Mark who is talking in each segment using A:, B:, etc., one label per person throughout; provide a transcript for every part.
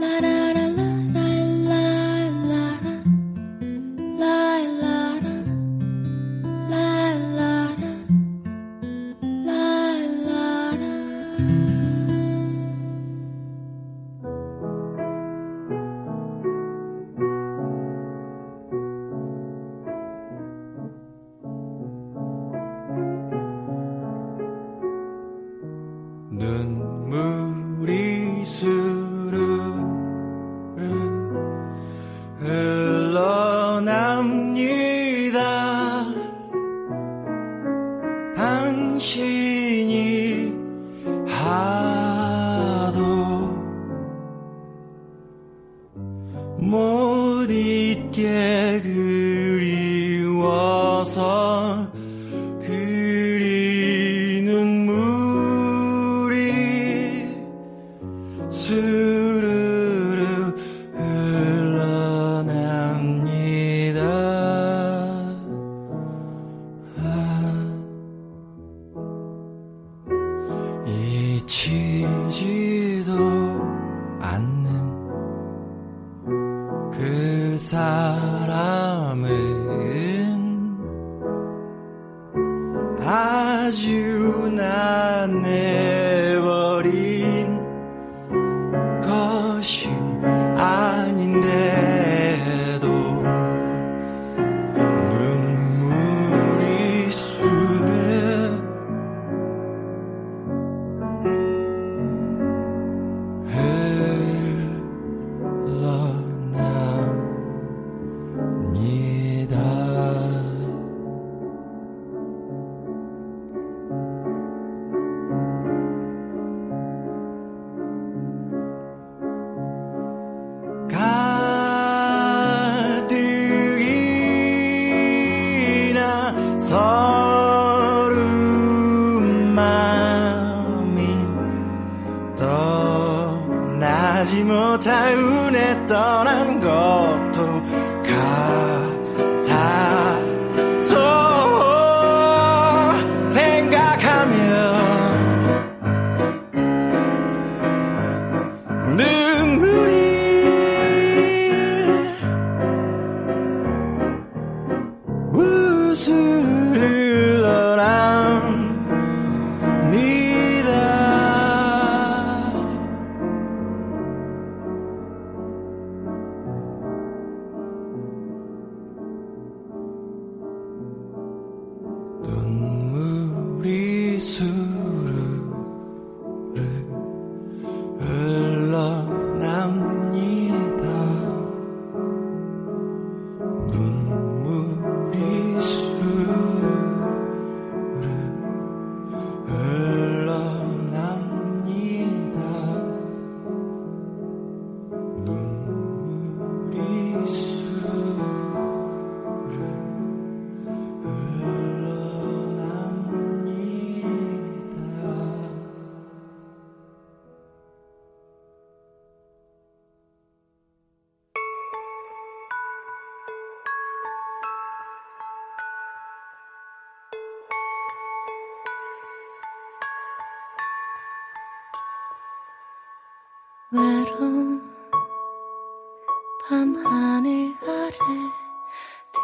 A: that I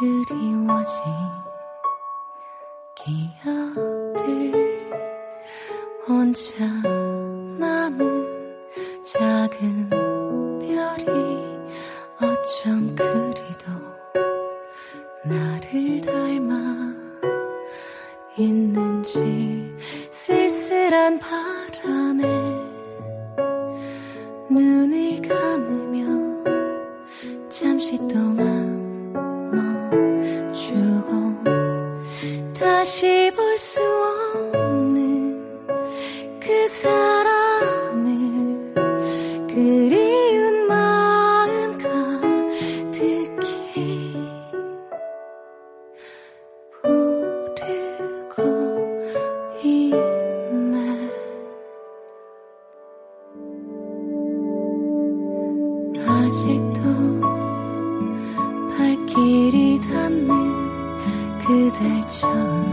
A: 雨替我晴
B: 아직도 발길이 닿는 그댈 전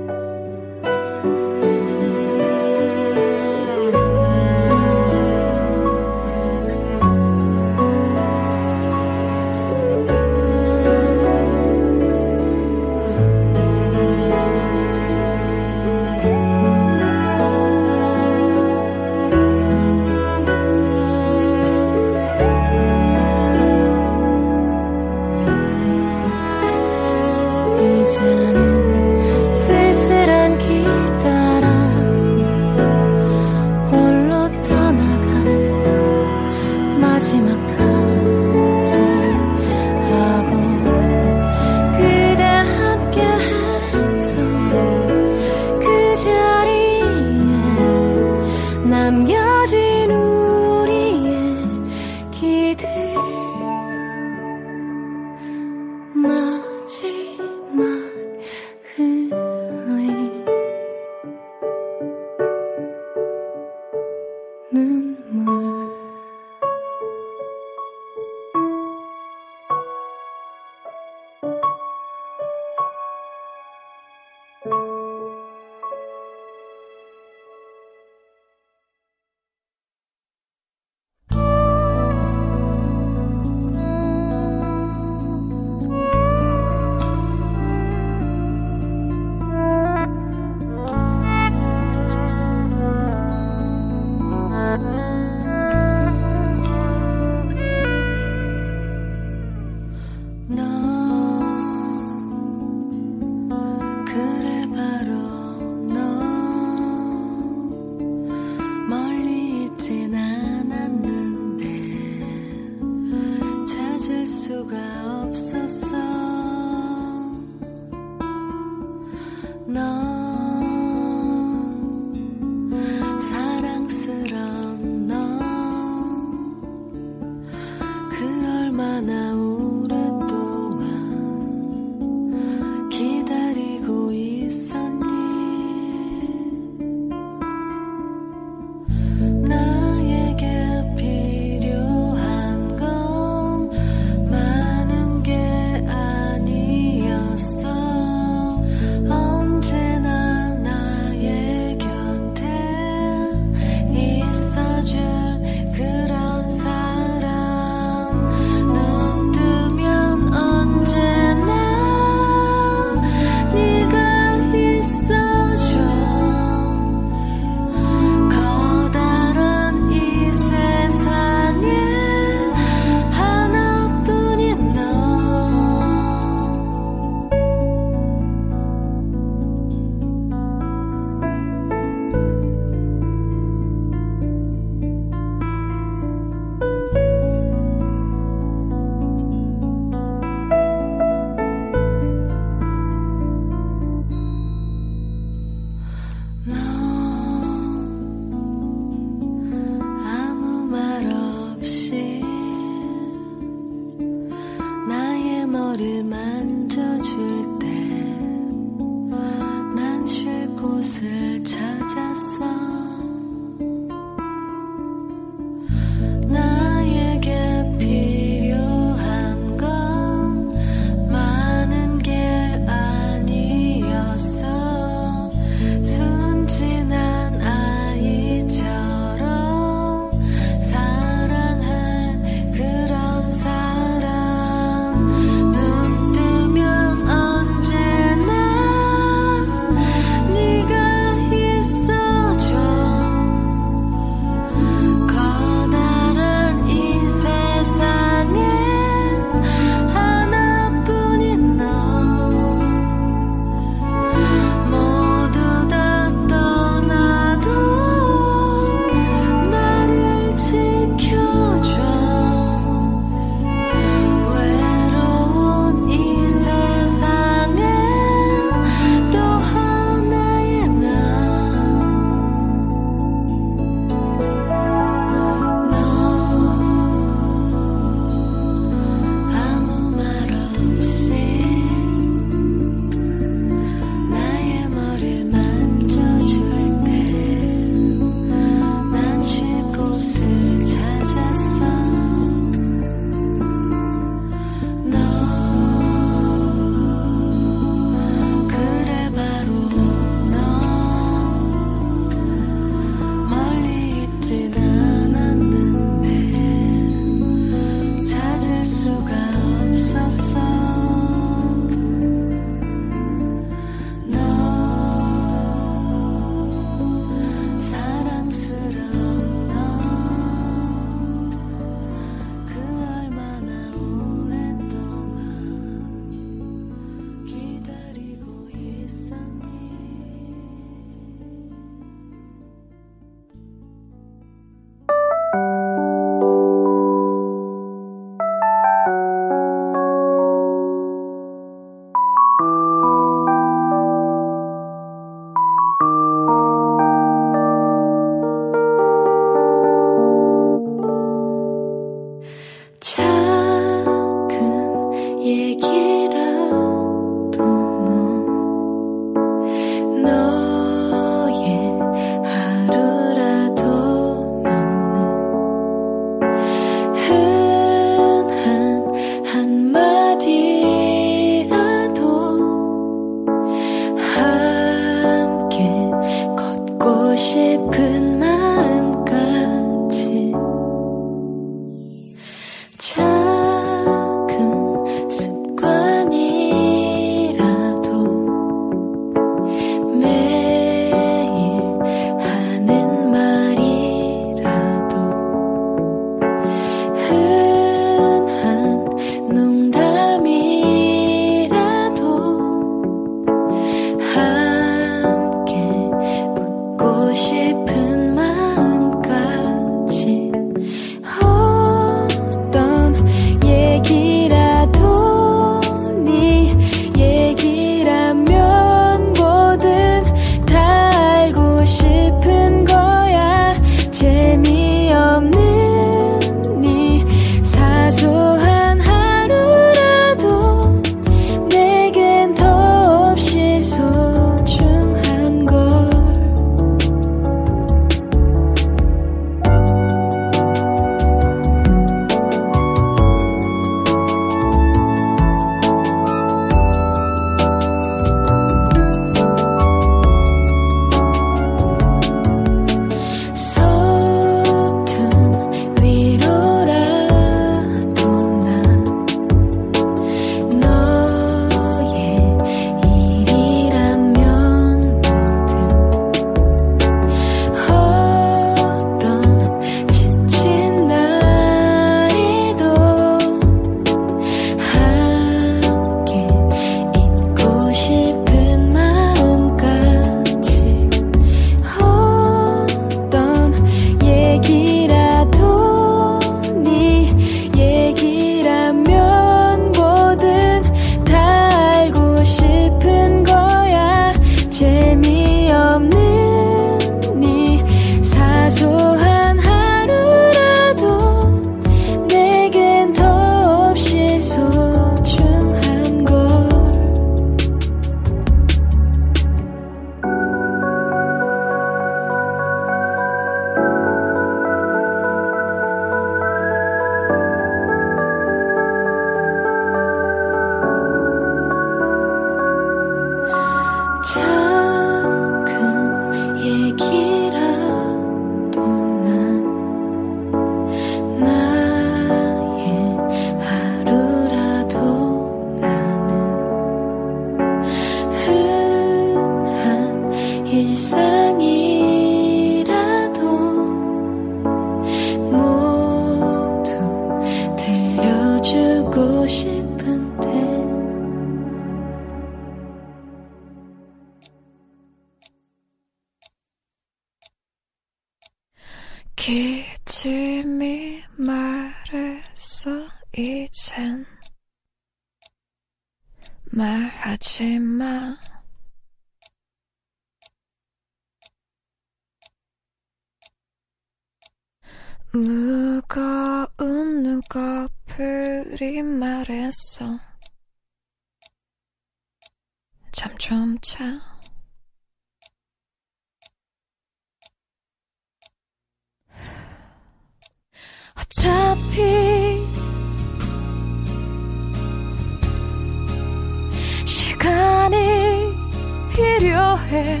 B: 해.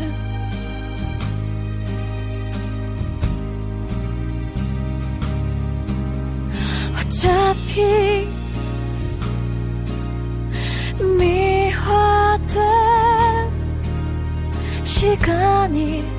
B: 어차피 미화된 시간이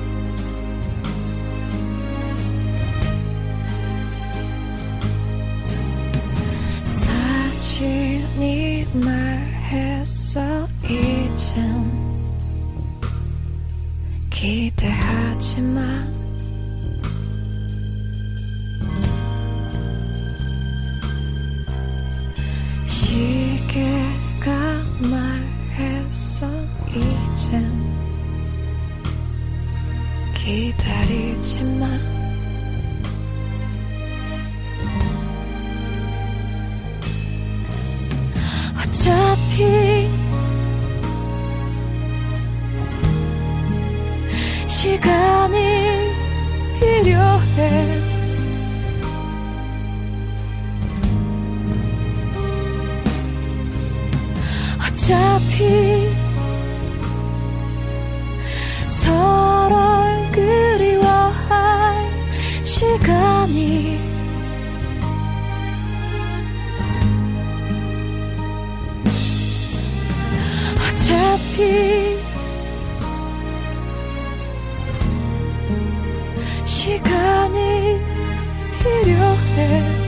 B: 시간이 필요해.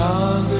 C: saga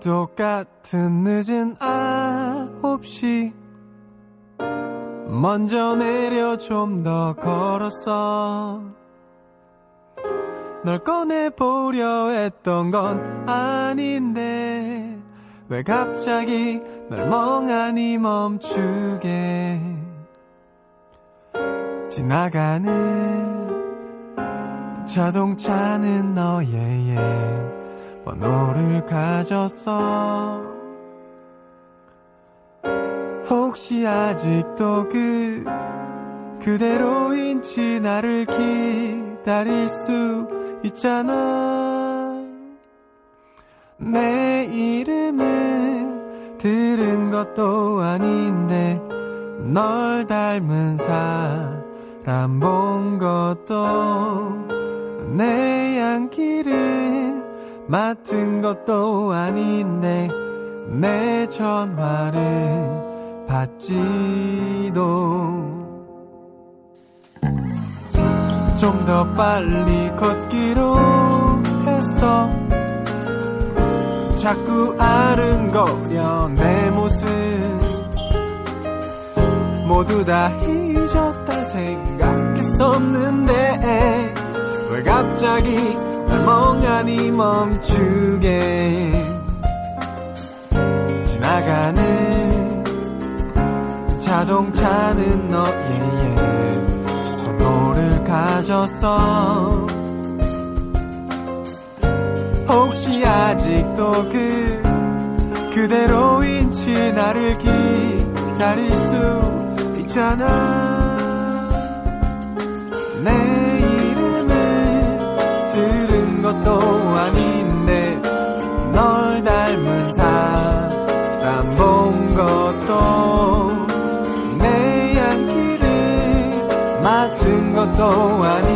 C: 똑같은 늦은 9시. 먼저 내려 좀 더 걸었어 널 꺼내보려 했던 건 아닌데. 왜 갑자기 널 멍하니 멈추게. 지나가는 자동차는 너의 옛 번호를 가졌어.
D: 혹시 아직도 그 그대로인지 나를 기다릴 수 있잖아. 내 이름은 들은 것도 아닌데 널 닮은 사람 본 것도 내 양길은 맡은 것도 아닌데 내 전화를 받지도. 좀 더 빨리 걷기로 했어 자꾸 아른거려 내 모습. 모두 다 잊었다 생각했었는데 왜 갑자기 날 멍하니 멈추게 지나가는 자동차는 너의 번호를 가졌어 혹시 아직도 그 그대로인지 나를 기다릴 수 있잖아. 내 것도 아닌데 널 닮은 사람 본 것도 내 양길을 맡은 것도 아닌데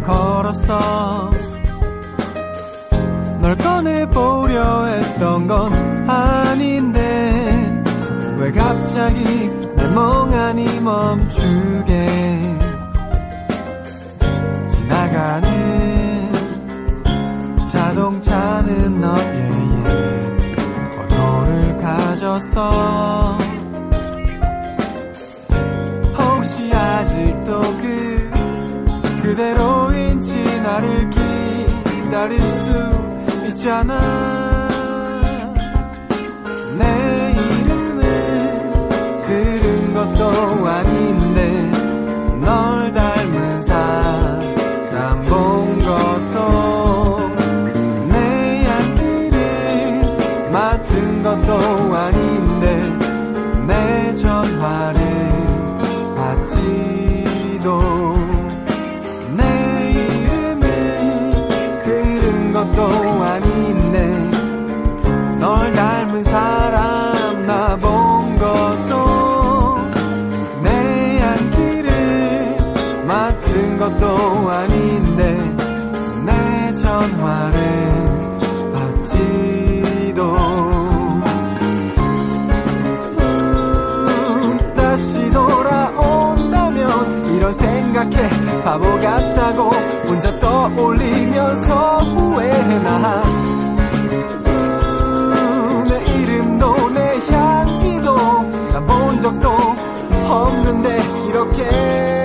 D: 걸었어 널 꺼내보려 했던 건 아닌데 왜 갑자기 날 멍하니 멈추게 지나가는 자동차는 너의 번호를 가졌어 있잖 것도 아닌데 내 전화를 받지도. 음, 다시 돌아온다면 이런 생각해 바보 같다고 혼자 떠올리면서 후회해 나. 음, 내 이름도 내 향기도 난본 적도 없는데 이렇게